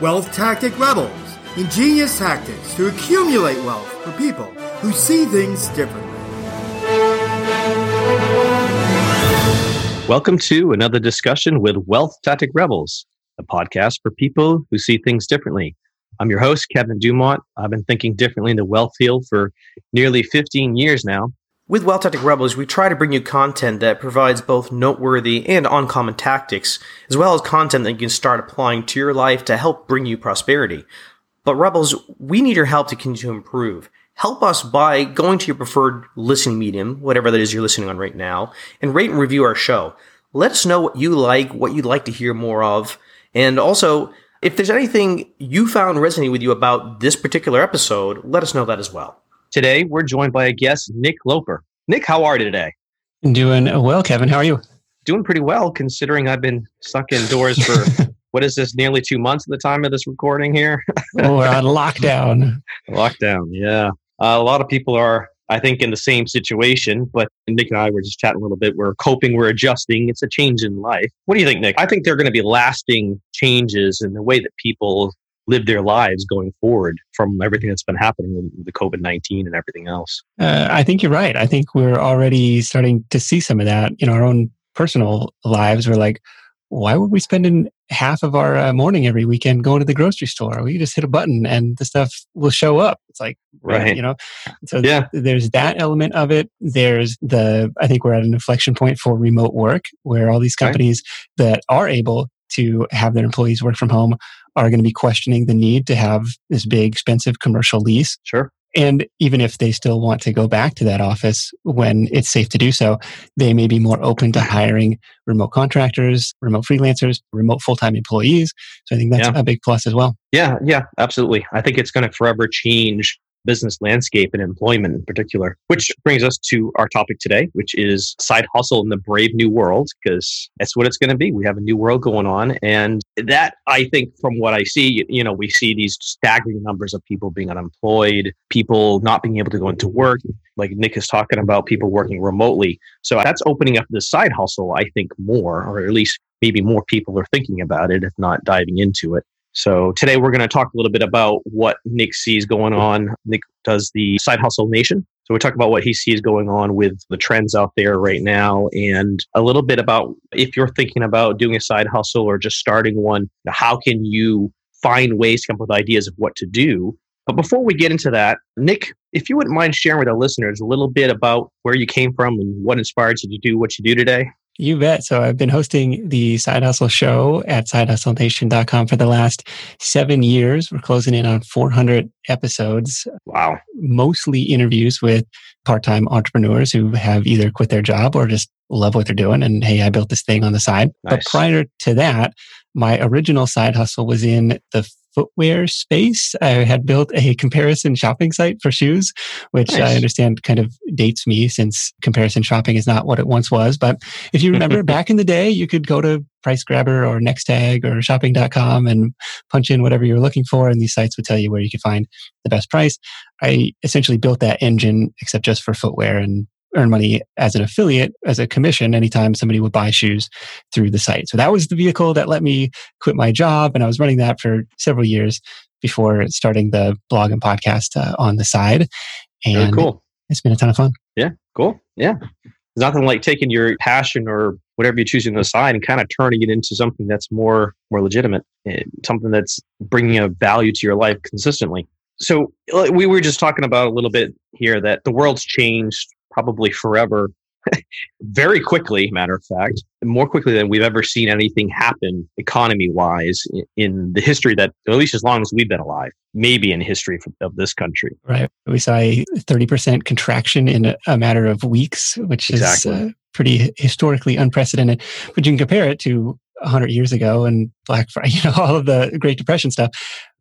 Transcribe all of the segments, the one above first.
Wealth Tactic Rebels ingenious tactics to accumulate wealth for people who see things differently. Welcome to another discussion with Wealth Tactic Rebels, a podcast for people who see things differently. I'm your host, Kevin Dumont. I've been thinking differently in the wealth field for nearly 15 years now. With Wealth Tactic Rebels, we try to bring you content that provides both noteworthy and uncommon tactics, as well as content that you can start applying to your life to help bring you prosperity. But Rebels, we need your help to continue to improve. Help us by going to your preferred listening medium, whatever that is you're listening on right now, and rate and review our show. Let us know what you like, what you'd like to hear more of, and also if there's anything you found resonating with you about this particular episode, let us know that as well. Today, we're joined by a guest, Nick Loper. Nick, how are you today? Doing well, Kevin. How are you? Doing pretty well, considering I've been stuck indoors for what is this? Nearly two months at the time of this recording here. oh, we're on lockdown. lockdown, yeah. Uh, a lot of people are, I think, in the same situation. But Nick and I were just chatting a little bit. We're coping. We're adjusting. It's a change in life. What do you think, Nick? I think there are going to be lasting changes in the way that people live their lives going forward from everything that's been happening with the COVID 19 and everything else. Uh, I think you're right. I think we're already starting to see some of that in our own personal lives. We're like, why would we spend in half of our uh, morning every weekend going to the grocery store? We just hit a button and the stuff will show up. It's like, right, you know. So yeah. Th- there's that element of it. There's the I think we're at an inflection point for remote work where all these companies right. that are able to have their employees work from home are going to be questioning the need to have this big, expensive commercial lease. Sure. And even if they still want to go back to that office when it's safe to do so, they may be more open to hiring remote contractors, remote freelancers, remote full time employees. So I think that's yeah. a big plus as well. Yeah, yeah, absolutely. I think it's going to forever change business landscape and employment in particular. Which brings us to our topic today, which is side hustle in the brave new world, because that's what it's going to be. We have a new world going on. And that, I think, from what I see, you know, we see these staggering numbers of people being unemployed, people not being able to go into work. Like Nick is talking about people working remotely. So that's opening up the side hustle, I think, more, or at least maybe more people are thinking about it, if not diving into it. So today we're going to talk a little bit about what Nick sees going on. Nick does the Side Hustle Nation. So we talk about what he sees going on with the trends out there right now and a little bit about if you're thinking about doing a side hustle or just starting one, how can you find ways to come up with ideas of what to do? But before we get into that, Nick, if you wouldn't mind sharing with our listeners a little bit about where you came from and what inspired you to do what you do today. You bet. So I've been hosting the Side Hustle Show at sidehustlenation.com for the last seven years. We're closing in on 400 episodes. Wow. Mostly interviews with part-time entrepreneurs who have either quit their job or just love what they're doing. And hey, I built this thing on the side. Nice. But prior to that, my original side hustle was in the footwear space. I had built a comparison shopping site for shoes, which nice. I understand kind of dates me since comparison shopping is not what it once was. But if you remember back in the day, you could go to Price Grabber or Nextag or shopping.com and punch in whatever you were looking for, and these sites would tell you where you could find the best price. I essentially built that engine, except just for footwear and earn money as an affiliate, as a commission, anytime somebody would buy shoes through the site. So that was the vehicle that let me quit my job. And I was running that for several years before starting the blog and podcast uh, on the side. And Very cool. It's been a ton of fun. Yeah, cool. Yeah. There's nothing like taking your passion or whatever you're choosing on the side and kind of turning it into something that's more more legitimate, eh, something that's bringing a value to your life consistently. So we were just talking about a little bit here that the world's changed probably forever very quickly, matter of fact, more quickly than we've ever seen anything happen economy wise in, the history that, at least as long as we've been alive, maybe in history of this country. Right. We saw a 30% contraction in a, a matter of weeks, which exactly. is uh, pretty historically unprecedented. But you can compare it to 100 years ago and Black Friday, you know, all of the Great Depression stuff.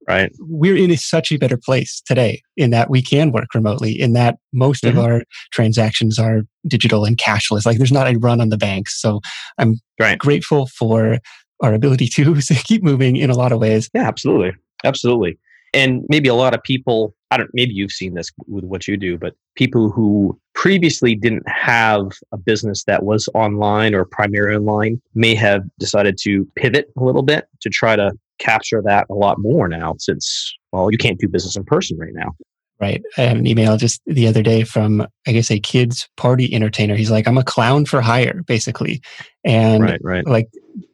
Right. We're in a, such a better place today in that we can work remotely, in that most mm-hmm. of our transactions are digital and cashless. Like there's not a run on the banks. So I'm right. grateful for our ability to keep moving in a lot of ways. Yeah, absolutely. Absolutely. And maybe a lot of people, I don't, maybe you've seen this with what you do, but people who previously didn't have a business that was online or primarily online may have decided to pivot a little bit to try to capture that a lot more now since, well, you can't do business in person right now. Right. I had an email just the other day from, I guess, a kid's party entertainer. He's like, I'm a clown for hire, basically. And right, right. like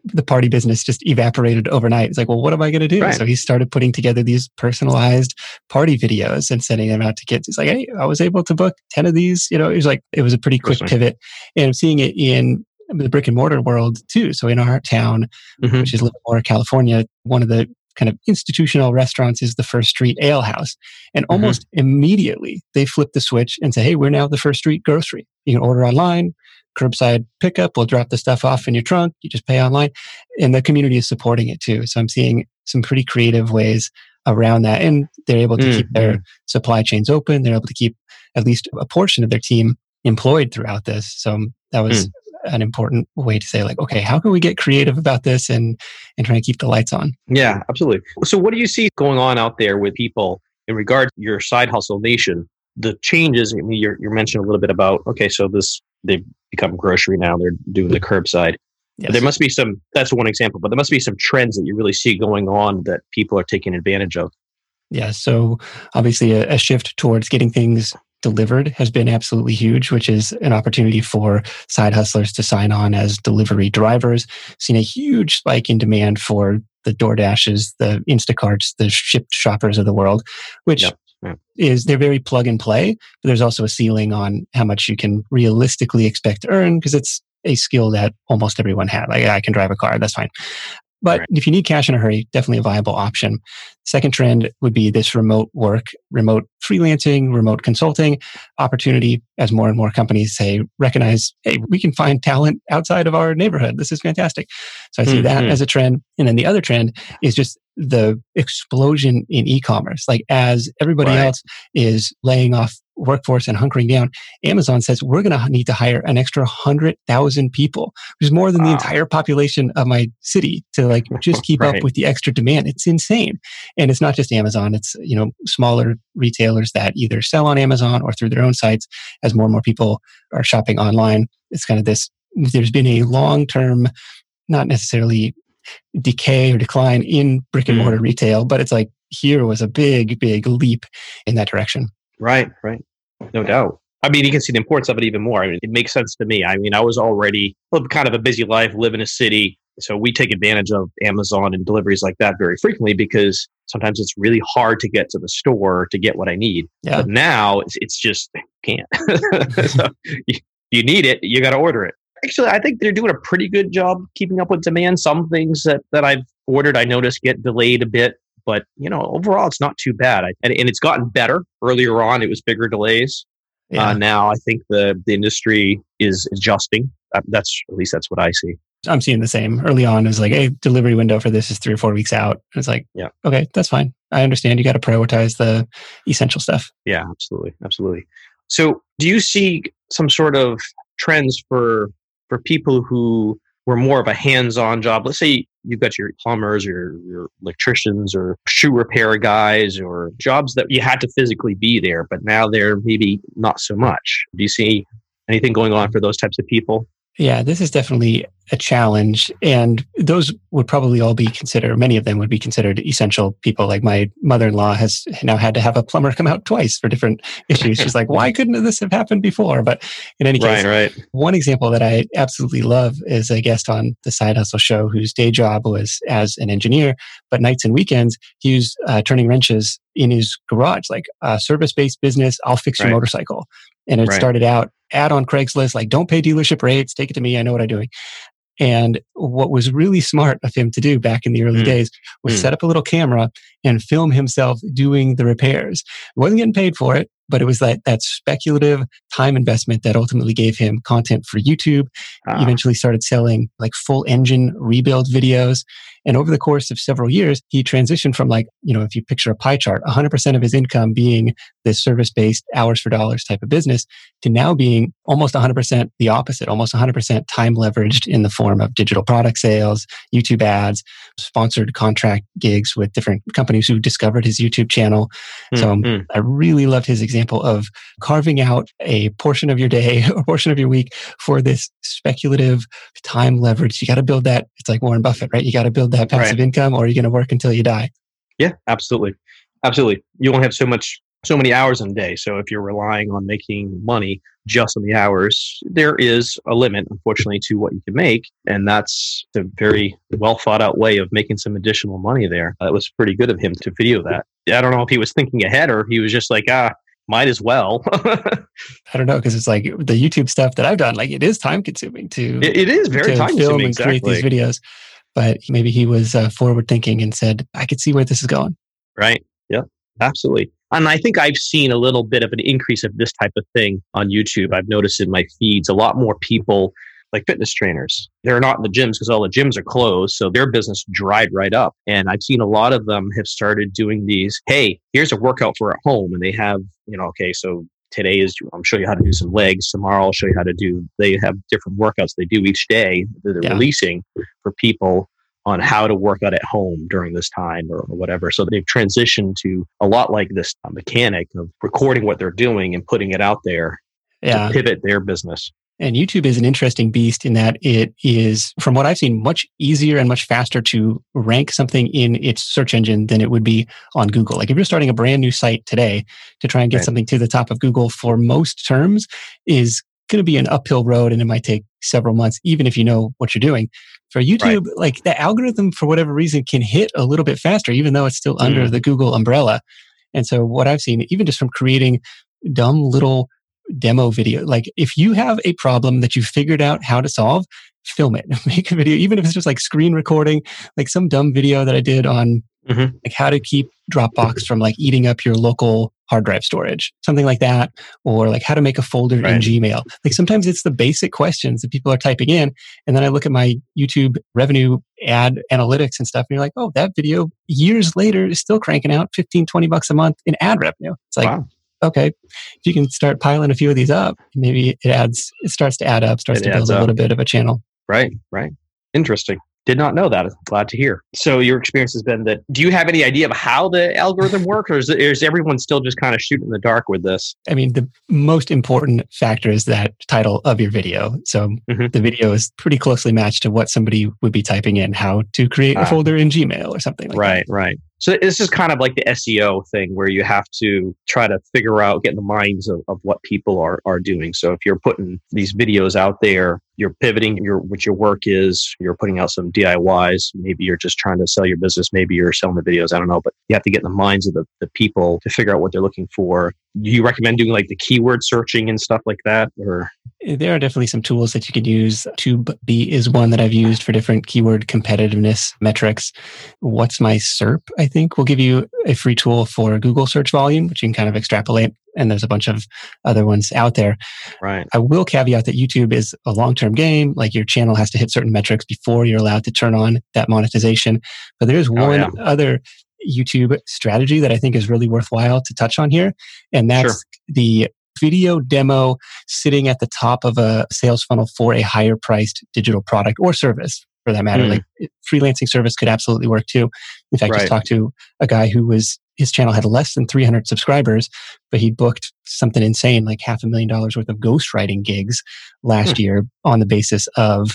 the party business just evaporated overnight. It's like, well, what am I going to do? Right. So he started putting together these personalized party videos and sending them out to kids. He's like, hey, I was able to book 10 of these. You know, it was like, it was a pretty quick pivot. And I'm seeing it in the brick and mortar world too. So in our town, mm-hmm. which is Livermore, California, one of the kind of institutional restaurants is the First Street Ale House. And mm-hmm. almost immediately they flip the switch and say, hey, we're now the First Street Grocery. You can order online, curbside pickup, we'll drop the stuff off in your trunk, you just pay online. And the community is supporting it too. So I'm seeing some pretty creative ways around that. And they're able to mm-hmm. keep their mm-hmm. supply chains open. They're able to keep at least a portion of their team employed throughout this. So that was mm an important way to say like okay how can we get creative about this and and try to keep the lights on? Yeah absolutely. So what do you see going on out there with people in regard to your side hustle nation? The changes I mean, you're, you're mentioning a little bit about okay so this they've become grocery now they're doing the curbside. Yes. there must be some that's one example but there must be some trends that you really see going on that people are taking advantage of. Yeah so obviously a, a shift towards getting things delivered has been absolutely huge, which is an opportunity for side hustlers to sign on as delivery drivers. Seen a huge spike in demand for the DoorDashes, the Instacarts, the Shipt shoppers of the world, which yep. is they're very plug and play, but there's also a ceiling on how much you can realistically expect to earn because it's a skill that almost everyone has. Like I can drive a car, that's fine. But right. if you need cash in a hurry, definitely a viable option. Second trend would be this remote work, remote freelancing, remote consulting opportunity as more and more companies say, recognize, hey, we can find talent outside of our neighborhood. This is fantastic. So I see mm-hmm. that as a trend. And then the other trend is just the explosion in e-commerce. Like as everybody right. else is laying off workforce and hunkering down, Amazon says we're going to need to hire an extra hundred thousand people, which is more than wow. the entire population of my city to like just keep right. up with the extra demand. It's insane. And it's not just Amazon. It's, you know, smaller retailers that either sell on Amazon or through their own sites as more and more people are shopping online. It's kind of this, there's been a long term, not necessarily decay or decline in brick and mortar mm. retail, but it's like here was a big, big leap in that direction. Right, right. No doubt. I mean, you can see the importance of it even more. I mean, it makes sense to me. I mean, I was already kind of a busy life, live in a city. So we take advantage of Amazon and deliveries like that very frequently because sometimes it's really hard to get to the store to get what I need. Yeah. But now it's, it's just can't. so you, you need it, you got to order it. Actually, I think they're doing a pretty good job keeping up with demand. Some things that, that I've ordered, I noticed get delayed a bit but you know, overall, it's not too bad. I, and, and it's gotten better. Earlier on, it was bigger delays. Uh, yeah. Uh, now, I think the the industry is adjusting. Uh, that's at least that's what I see. I'm seeing the same. Early on, is like, hey, delivery window for this is three or four weeks out. And it's like, yeah, okay, that's fine. I understand. You got to prioritize the essential stuff. Yeah, absolutely, absolutely. So, do you see some sort of trends for for people who were more of a hands-on job? Let's say you've got your plumbers or your electricians or shoe repair guys or jobs that you had to physically be there, but now they're maybe not so much. Do you see anything going on for those types of people? Yeah, this is definitely a challenge. And those would probably all be considered, many of them would be considered essential people. Like my mother in law has now had to have a plumber come out twice for different issues. She's like, why couldn't this have happened before? But in any case, right, right. one example that I absolutely love is a guest on the Side Hustle show whose day job was as an engineer, but nights and weekends, he was uh, turning wrenches in his garage, like a service based business. I'll fix your right. motorcycle. And it right. started out ad on Craigslist, like, don't pay dealership rates, take it to me, I know what I'm doing. And what was really smart of him to do back in the early mm. days was mm. set up a little camera and film himself doing the repairs. He wasn't getting paid for it, but it was that, that speculative time investment that ultimately gave him content for YouTube. Ah. Eventually started selling like full engine rebuild videos. And over the course of several years, he transitioned from like, you know, if you picture a pie chart, 100% of his income being this service based hours for dollars type of business to now being almost 100% the opposite, almost 100% time leveraged in the form of digital product sales, YouTube ads, sponsored contract gigs with different companies who discovered his YouTube channel. Mm-hmm. So um, I really loved his example of carving out a portion of your day or portion of your week for this speculative time leverage. You got to build that. It's like Warren Buffett, right? You got to build that passive right. income or are you're going to work until you die. Yeah, absolutely. Absolutely. You only have so much so many hours in a day. So if you're relying on making money just on the hours, there is a limit, unfortunately, to what you can make. And that's a very well thought out way of making some additional money there. That was pretty good of him to video that. I don't know if he was thinking ahead or he was just like, ah, might as well. I don't know because it's like the YouTube stuff that I've done. Like it is time consuming to. it, it is very time consuming exactly. create these videos. But maybe he was uh, forward thinking and said, "I could see where this is going." Right. Yeah, Absolutely. And I think I've seen a little bit of an increase of this type of thing on YouTube. I've noticed in my feeds a lot more people like fitness trainers. They're not in the gyms because all the gyms are closed. So their business dried right up. And I've seen a lot of them have started doing these, hey, here's a workout for at home. And they have, you know, okay, so today is I'm show you how to do some legs. Tomorrow I'll show you how to do they have different workouts they do each day that they're yeah. releasing for people on how to work out at home during this time or, or whatever. So they've transitioned to a lot like this uh, mechanic of recording what they're doing and putting it out there yeah. to pivot their business. And YouTube is an interesting beast in that it is, from what I've seen, much easier and much faster to rank something in its search engine than it would be on Google. Like if you're starting a brand new site today to try and get right. something to the top of Google for most terms is going to be an uphill road and it might take several months, even if you know what you're doing. For YouTube, right. like the algorithm, for whatever reason, can hit a little bit faster, even though it's still mm. under the Google umbrella. And so, what I've seen, even just from creating dumb little demo video, like if you have a problem that you figured out how to solve, film it, make a video, even if it's just like screen recording, like some dumb video that I did on mm-hmm. like how to keep Dropbox from like eating up your local hard drive storage, something like that, or like how to make a folder right. in Gmail. Like sometimes it's the basic questions that people are typing in. And then I look at my YouTube revenue ad analytics and stuff, and you're like, oh, that video years later is still cranking out 15, 20 bucks a month in ad revenue. It's like, wow. Okay, if you can start piling a few of these up, maybe it adds, it starts to add up, starts it to build a little bit of a channel. Right, right. Interesting. Did not know that. Glad to hear. So your experience has been that. Do you have any idea of how the algorithm works, or is, is everyone still just kind of shooting in the dark with this? I mean, the most important factor is that title of your video. So mm-hmm. the video is pretty closely matched to what somebody would be typing in: how to create a ah. folder in Gmail or something like right, that. Right, right. So this is kind of like the SEO thing where you have to try to figure out, get in the minds of, of what people are, are doing. So if you're putting these videos out there, you're pivoting your what your work is, you're putting out some DIYs, maybe you're just trying to sell your business, maybe you're selling the videos, I don't know, but you have to get in the minds of the, the people to figure out what they're looking for. Do you recommend doing like the keyword searching and stuff like that? Or eh, there are definitely some tools that you could use. TubeBuddy is one that I've used for different keyword competitiveness metrics. What's my SERP? I think will give you a free tool for Google search volume, which you can kind of extrapolate. And there's a bunch of other ones out there. Right. I will caveat that YouTube is a long term game. Like your channel has to hit certain metrics before you're allowed to turn on that monetization. But there is oh, one yeah. other YouTube strategy that I think is really worthwhile to touch on here. And that's sure. the video demo sitting at the top of a sales funnel for a higher priced digital product or service for that matter. Mm. Like freelancing service could absolutely work too. In fact, right. just talked to a guy who was his channel had less than 300 subscribers, but he booked something insane, like half a million dollars worth of ghostwriting gigs last mm. year on the basis of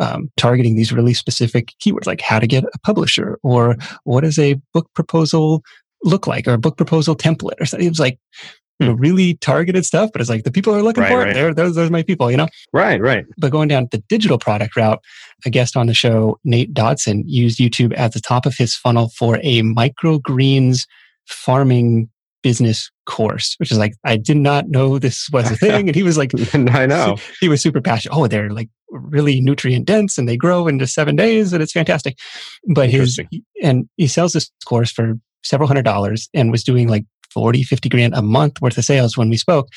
um, targeting these really specific keywords, like how to get a publisher or what does a book proposal look like or a book proposal template or something. It was like you know, hmm. really targeted stuff, but it's like the people are looking right, for right. it. They're, those, those are my people, you know? Right, right. But going down the digital product route, a guest on the show, Nate Dodson, used YouTube at the top of his funnel for a microgreens farming business course, which is like, I did not know this was a thing. And he was like, I know. He was super passionate. Oh, they're like really nutrient dense and they grow in just seven days and it's fantastic. But his, and he sells this course for several hundred dollars and was doing like 40, 50 grand a month worth of sales when we spoke.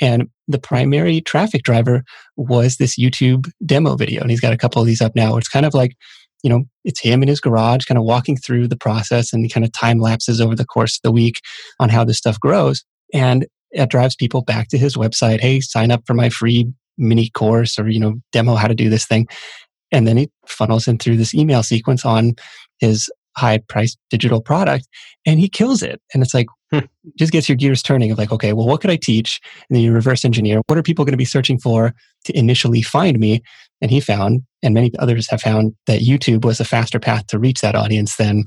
And the primary traffic driver was this YouTube demo video. And he's got a couple of these up now. It's kind of like, you know, it's him in his garage kind of walking through the process and kind of time lapses over the course of the week on how this stuff grows. And it drives people back to his website. Hey, sign up for my free mini course or, you know, demo how to do this thing. And then he funnels in through this email sequence on his high priced digital product and he kills it. And it's like, hmm. just gets your gears turning of like, okay, well, what could I teach? And then you reverse engineer. What are people going to be searching for to initially find me? And he found, and many others have found that YouTube was a faster path to reach that audience than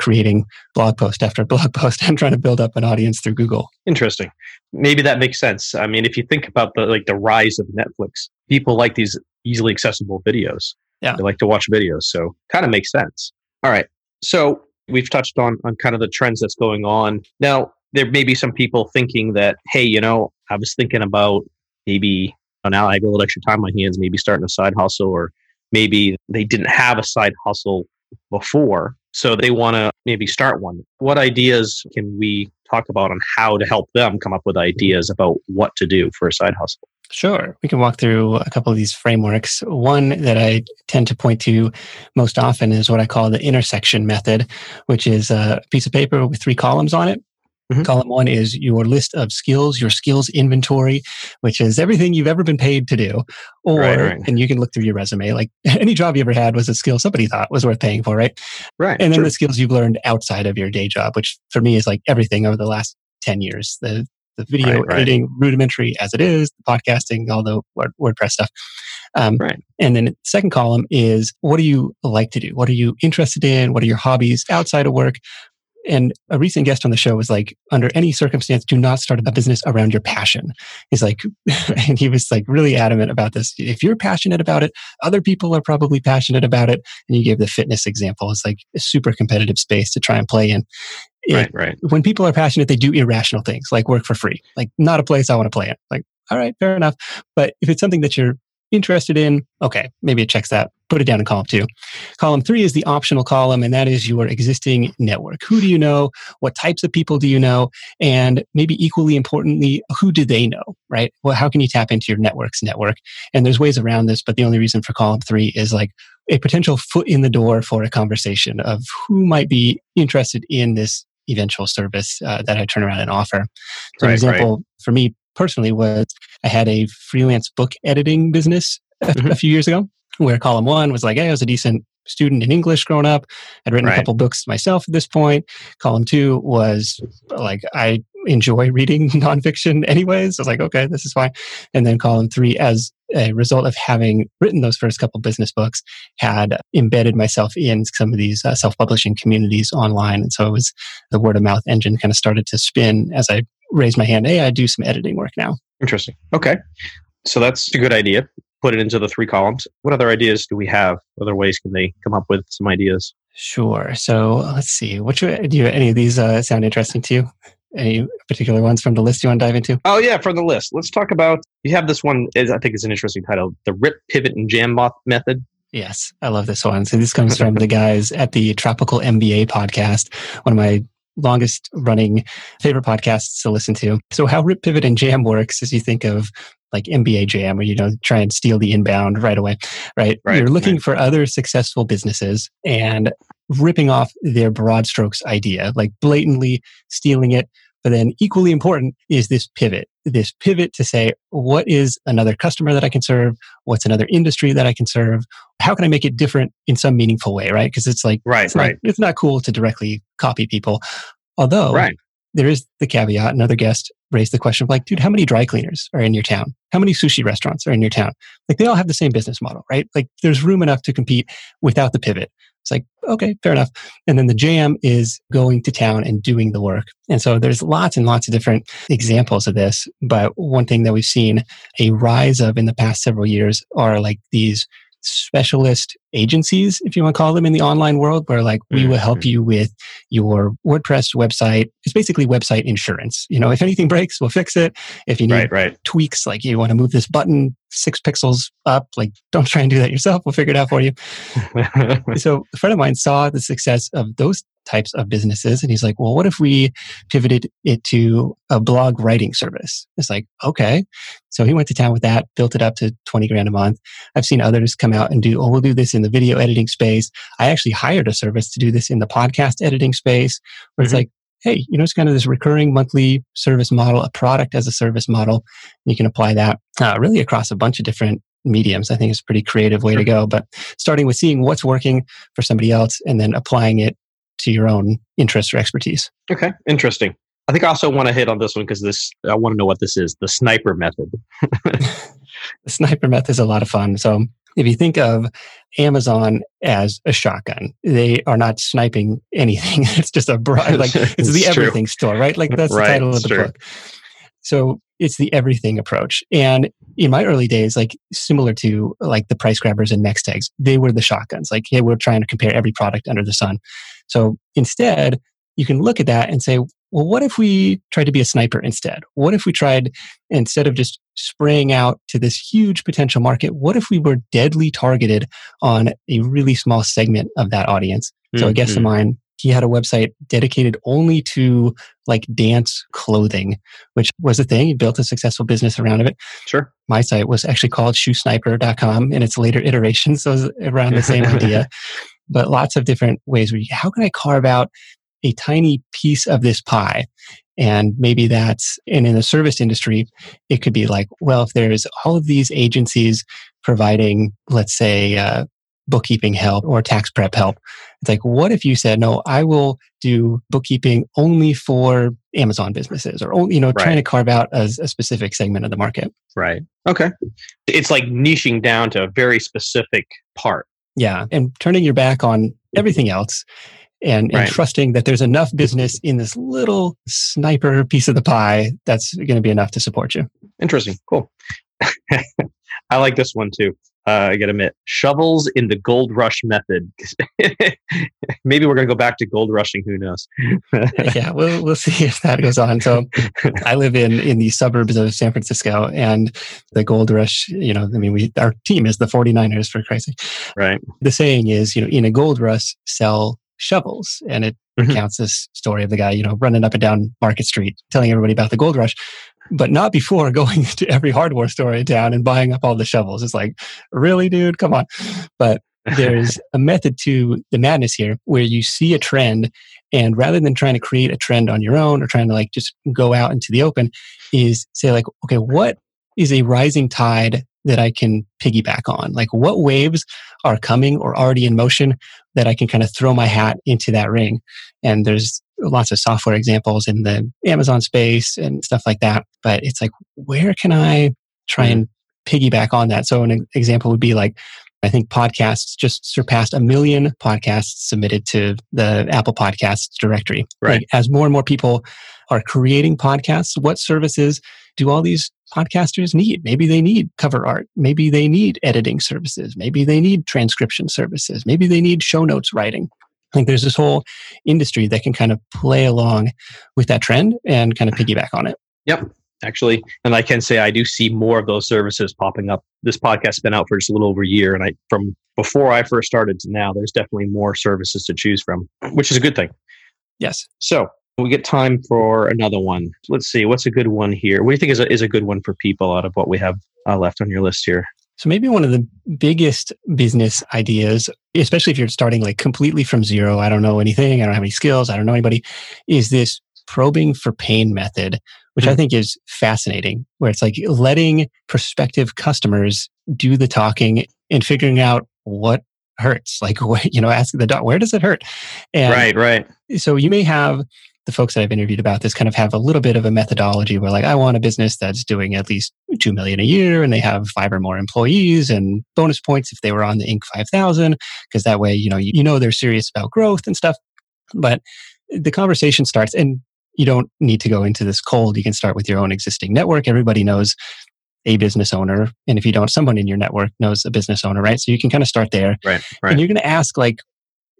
creating blog post after blog post and trying to build up an audience through Google. Interesting. Maybe that makes sense. I mean, if you think about the like the rise of Netflix, people like these easily accessible videos. Yeah. They like to watch videos. So kind of makes sense. All right. So we've touched on, on kind of the trends that's going on. Now, there may be some people thinking that, hey, you know, I was thinking about maybe now I have a little extra time on my hands, maybe starting a side hustle, or maybe they didn't have a side hustle before. So they want to maybe start one. What ideas can we talk about on how to help them come up with ideas about what to do for a side hustle? Sure. We can walk through a couple of these frameworks. One that I tend to point to most often is what I call the intersection method, which is a piece of paper with three columns on it. Mm-hmm. Column one is your list of skills, your skills inventory, which is everything you've ever been paid to do. Or, right, right. and you can look through your resume, like any job you ever had was a skill somebody thought was worth paying for, right? Right. And then true. the skills you've learned outside of your day job, which for me is like everything over the last 10 years. The the video right, editing, rudimentary as it is, the podcasting, all the WordPress stuff. Um, right. And then the second column is what do you like to do? What are you interested in? What are your hobbies outside of work? And a recent guest on the show was like, under any circumstance, do not start a business around your passion. He's like, and he was like really adamant about this. If you're passionate about it, other people are probably passionate about it. And you gave the fitness example. It's like a super competitive space to try and play in. Right, right. When people are passionate, they do irrational things like work for free. Like, not a place I want to play in. Like, all right, fair enough. But if it's something that you're interested in, okay, maybe it checks that. Put it down in column two. Column three is the optional column, and that is your existing network. Who do you know? What types of people do you know? And maybe equally importantly, who do they know, right? Well, how can you tap into your network's network? And there's ways around this, but the only reason for column three is like a potential foot in the door for a conversation of who might be interested in this eventual service uh, that I turn around and offer. So, right, an example right. for me personally was I had a freelance book editing business a, mm-hmm. a, few years ago where column one was like, hey, I was a decent student in English growing up. I'd written right. a couple books myself at this point. Column two was like, I enjoy reading nonfiction anyways. I was like, okay, this is fine. And then column three, as a result of having written those first couple business books, had embedded myself in some of these uh, self publishing communities online. And so it was the word of mouth engine kind of started to spin as I raised my hand. Hey, I do some editing work now. Interesting. Okay. So that's a good idea. Put it into the three columns. What other ideas do we have? Other ways can they come up with some ideas? Sure. So let's see. What do you, any of these uh, sound interesting to you? Any particular ones from the list you want to dive into? Oh yeah, from the list. Let's talk about. You have this one. Is I think it's an interesting title. The Rip, Pivot, and Jam method. Yes, I love this one. So this comes from the guys at the Tropical MBA podcast, one of my longest running favorite podcasts to listen to. So how Rip Pivot and Jam works is you think of like NBA Jam, or you know, try and steal the inbound right away, right? right You're looking right. for other successful businesses and ripping off their broad strokes idea, like blatantly stealing it. But then equally important is this pivot, this pivot to say, what is another customer that I can serve? What's another industry that I can serve? How can I make it different in some meaningful way, right? Because it's like, right, it's right. Not, it's not cool to directly copy people. Although, right. there is the caveat, another guest raised the question of like, dude, how many dry cleaners are in your town? How many sushi restaurants are in your town? Like they all have the same business model, right? Like there's room enough to compete without the pivot. It's like, okay, fair enough. And then the jam is going to town and doing the work. And so there's lots and lots of different examples of this. But one thing that we've seen a rise of in the past several years are like these specialist agencies, if you want to call them in the online world, where like we will help mm-hmm. you with your WordPress website. It's basically website insurance. You know, if anything breaks, we'll fix it. If you need right, right. tweaks, like you want to move this button six pixels up, like don't try and do that yourself. We'll figure it out for you. so a friend of mine saw the success of those types of businesses. And he's like, well, what if we pivoted it to a blog writing service? It's like, okay. So he went to town with that, built it up to 20 grand a month. I've seen others come out and do, oh, we'll do this in the video editing space. I actually hired a service to do this in the podcast editing space where mm-hmm. it's like, hey, you know, it's kind of this recurring monthly service model, a product as a service model. You can apply that uh, really across a bunch of different mediums. I think it's a pretty creative way to go. But starting with seeing what's working for somebody else and then applying it to your own interests or expertise. Okay, interesting. I think I also want to hit on this one because this I want to know what this is the sniper method. the sniper method is a lot of fun. So if you think of Amazon as a shotgun, they are not sniping anything. it's just a broad, like it's, the everything store, right? Like that's right, the title of the true. book. So it's the everything approach. And in my early days, like similar to like the price grabbers and Nextags, they were the shotguns. Like, hey, we're trying to compare every product under the sun. So instead, you can look at that and say, well, what if we tried to be a sniper instead? What if we tried, instead of just spraying out to this huge potential market, what if we were deadly targeted on a really small segment of that audience? Mm-hmm. So a guest of mine, he had a website dedicated only to like dance clothing, which was a thing. He built a successful business around it. Sure. My site was actually called shoesniper.com in its later iterations. So it was around the same idea, but lots of different ways where you, how can I carve out a tiny piece of this pie. And maybe that's, and in the service industry, it could be like, well, if there's all of these agencies providing, let's say, uh, bookkeeping help or tax prep help, it's like, what if you said, no, I will do bookkeeping only for Amazon businesses or, you know, right. trying to carve out a, a specific segment of the market? Right. Okay. It's like niching down to a very specific part. Yeah. And turning your back on everything else and, and right. trusting that there's enough business in this little sniper piece of the pie that's going to be enough to support you. Interesting. Cool. I like this one too. Uh, I got to admit, shovels in the gold rush method. Maybe we're going to go back to gold rushing. Who knows? yeah, we'll we'll see if that goes on. So, I live in in the suburbs of San Francisco, and the gold rush. You know, I mean, we our team is the 49ers for Christ's sake. Right. The saying is, you know, in a gold rush, sell shovels. And it mm-hmm. recounts this story of the guy, you know, running up and down Market Street, telling everybody about the gold rush, but not before going to every hardware store in town and buying up all the shovels. It's like, really, dude? Come on. But there's a method to the madness here where you see a trend and rather than trying to create a trend on your own or trying to like just go out into the open is say like okay what is a rising tide that I can piggyback on? Like what waves are coming or already in motion that I can kind of throw my hat into that ring? And there's lots of software examples in the Amazon space and stuff like that. But it's like, where can I try mm-hmm. and piggyback on that? So an example would be like, I think podcasts just surpassed a million podcasts submitted to the Apple Podcasts directory. Right. Like, as more and more people are creating podcasts, what services do all these podcasters need? Maybe they need cover art. Maybe they need editing services. Maybe they need transcription services. Maybe they need show notes writing. I think there's this whole industry that can kind of play along with that trend and kind of piggyback on it. Yep actually. And I can say I do see more of those services popping up. This podcast's been out for just a little over a year, and I from before I first started to now, there's definitely more services to choose from, which is a good thing. Yes. So we get time for another one. Let's see, what's a good one here? What do you think is a, is a good one for people out of what we have uh, left on your list here? So maybe one of the biggest business ideas, especially if you're starting like completely from zero, I don't know anything, I don't have any skills, I don't know anybody, is this probing for pain method, which mm-hmm. I think is fascinating, where it's like letting prospective customers do the talking and figuring out what hurts. Like, you know, asking the doc, where does it hurt? And right, right. So you may have the folks that I've interviewed about this kind of have a little bit of a methodology where like, I want a business that's doing at least 2 million a year and they have five or more employees and bonus points if they were on the Inc. 5000. Cause that way, you know, you, you know, they're serious about growth and stuff. But the conversation starts and you don't need to go into this cold. You can start with your own existing network. Everybody knows a business owner. And if you don't, someone in your network knows a business owner, right? So you can kind of start there. Right. right. And you're going to ask, like,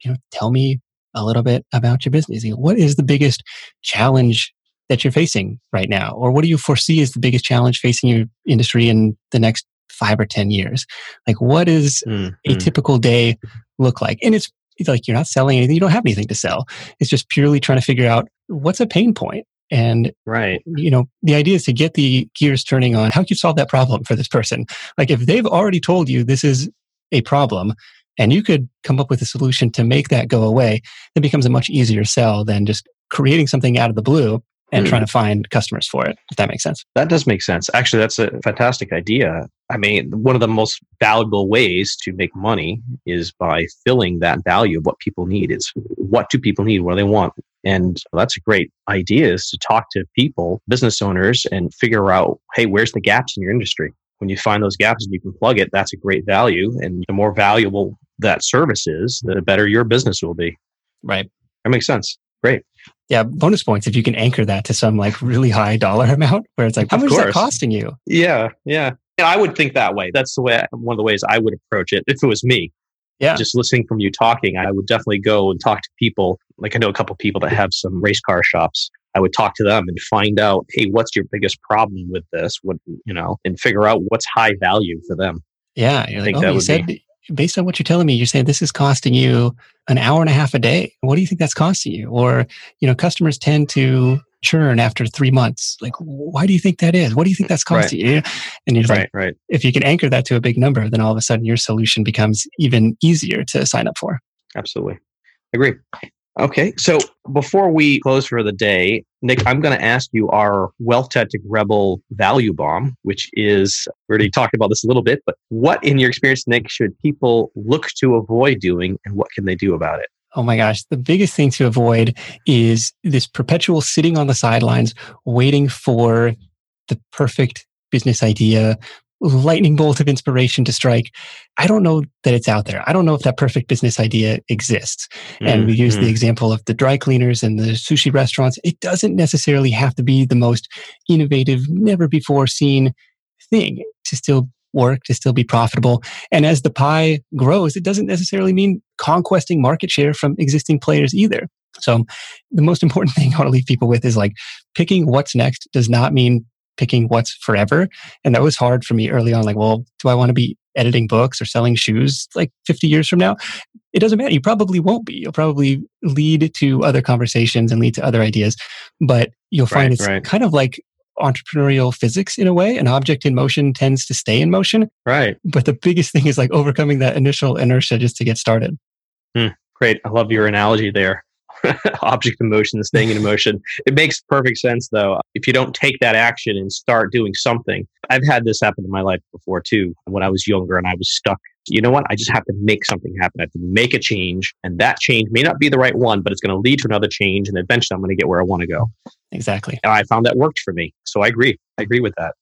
you know, tell me a little bit about your business. What is the biggest challenge that you're facing right now? Or what do you foresee as the biggest challenge facing your industry in the next five or 10 years? Like, what is mm-hmm. a typical day look like? And it's like you're not selling anything, you don't have anything to sell. It's just purely trying to figure out what's a pain point. point and right you know the idea is to get the gears turning on how can you solve that problem for this person like if they've already told you this is a problem and you could come up with a solution to make that go away it becomes a much easier sell than just creating something out of the blue and mm. trying to find customers for it, if that makes sense. That does make sense. Actually, that's a fantastic idea. I mean, one of the most valuable ways to make money is by filling that value of what people need. It's what do people need? What do they want? And that's a great idea is to talk to people, business owners, and figure out, hey, where's the gaps in your industry? When you find those gaps and you can plug it, that's a great value. And the more valuable that service is, the better your business will be. Right. That makes sense. Great. Yeah, bonus points if you can anchor that to some like really high dollar amount where it's like, how of much course. is that costing you? Yeah, yeah. And I would think that way. That's the way I, one of the ways I would approach it if it was me. Yeah. Just listening from you talking, I would definitely go and talk to people. Like I know a couple people that have some race car shops. I would talk to them and find out, hey, what's your biggest problem with this? What you know, and figure out what's high value for them. Yeah, you're I like, oh, you said be, based on what you're telling me, you're saying this is costing you an hour and a half a day. What do you think that's costing you? Or, you know, customers tend to churn after three months. Like, why do you think that is? What do you think that's costing right. you? And you're right, like, right. if you can anchor that to a big number, then all of a sudden your solution becomes even easier to sign up for. Absolutely. Agree. Okay. So before we close for the day, Nick, I'm going to ask you our Wealth Tactic Rebel value bomb, which is, we already talked about this a little bit, but what in your experience, Nick, should people look to avoid doing and what can they do about it? Oh my gosh. The biggest thing to avoid is this perpetual sitting on the sidelines, waiting for the perfect business idea, lightning bolt of inspiration to strike. I don't know that it's out there. I don't know if that perfect business idea exists. Mm-hmm. And we use the mm-hmm. example of the dry cleaners and the sushi restaurants. It doesn't necessarily have to be the most innovative, never before seen thing to still work, to still be profitable. And as the pie grows, it doesn't necessarily mean conquesting market share from existing players either. So the most important thing I want to leave people with is like picking what's next does not mean picking what's forever. And that was hard for me early on. Like, well, do I want to be editing books or selling shoes like 50 years from now? It doesn't matter. You probably won't be. You'll probably lead to other conversations and lead to other ideas. But you'll find right, it's right. kind of like entrepreneurial physics in a way. An object in motion tends to stay in motion. Right. But the biggest thing is like overcoming that initial inertia just to get started. Hmm, great. I love your analogy there. object in motion, staying in motion. It makes perfect sense though. If you don't take that action and start doing something, I've had this happen in my life before too. When I was younger and I was stuck, you know what? I just have to make something happen. I have to make a change and that change may not be the right one, but it's going to lead to another change. And eventually I'm going to get where I want to go. Exactly. And I found that worked for me. So I agree. I agree with that.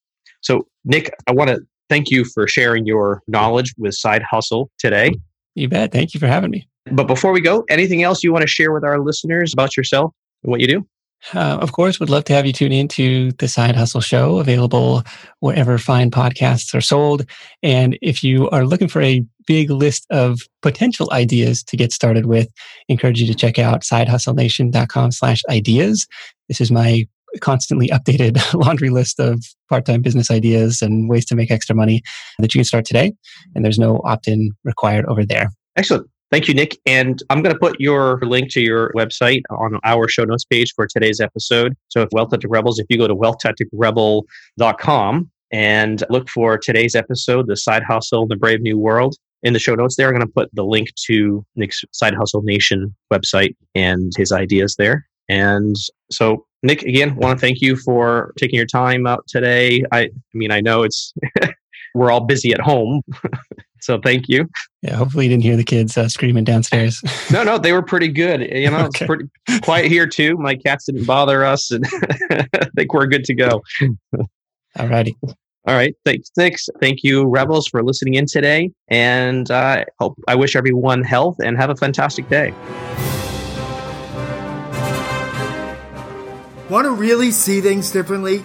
So Nick, I want to thank you for sharing your knowledge with Side Hustle today. You bet. Thank you for having me. But before we go, anything else you want to share with our listeners about yourself and what you do? Uh, of course, would love to have you tune in to the Side Hustle Show, available wherever fine podcasts are sold. And if you are looking for a big list of potential ideas to get started with, encourage you to check out sidehustlenation.com slash ideas. This is my constantly updated laundry list of part-time business ideas and ways to make extra money that you can start today. And there's no opt-in required over there. Excellent. Thank you, Nick. And I'm going to put your link to your website on our show notes page for today's episode. So, if Wealth Tactic Rebels, if you go to wealthtacticrebel.com and look for today's episode, The Side Hustle, The Brave New World, in the show notes there, I'm going to put the link to Nick's Side Hustle Nation website and his ideas there. And so, Nick, again, want to thank you for taking your time out today. I, I mean, I know it's we're all busy at home. so thank you. Yeah, hopefully you didn't hear the kids uh, screaming downstairs. no, no, they were pretty good. You know, okay. it's pretty quiet here too. My cats didn't bother us, and I think we're good to go. All righty. All right. Thanks, thanks. Thank you, Rebels, for listening in today. And I uh, hope I wish everyone health and have a fantastic day. Want to really see things differently?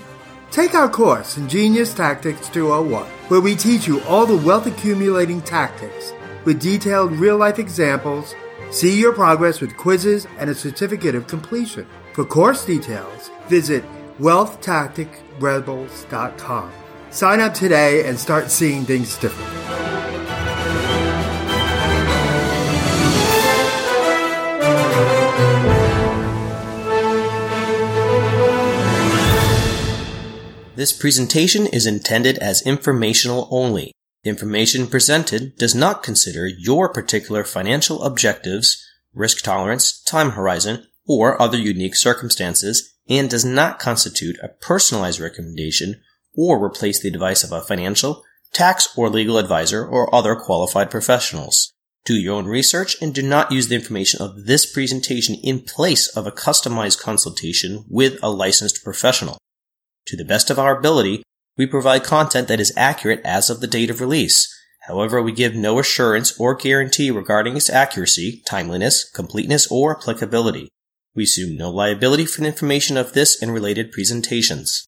Take our course, in Genius Tactics 201, where we teach you all the wealth accumulating tactics with detailed real life examples. See your progress with quizzes and a certificate of completion. For course details, visit wealthtacticrebels.com. Sign up today and start seeing things differently. This presentation is intended as informational only. The information presented does not consider your particular financial objectives, risk tolerance, time horizon, or other unique circumstances and does not constitute a personalized recommendation or replace the advice of a financial, tax, or legal advisor or other qualified professionals. Do your own research and do not use the information of this presentation in place of a customized consultation with a licensed professional. To the best of our ability, we provide content that is accurate as of the date of release. However, we give no assurance or guarantee regarding its accuracy, timeliness, completeness, or applicability. We assume no liability for the information of this and related presentations.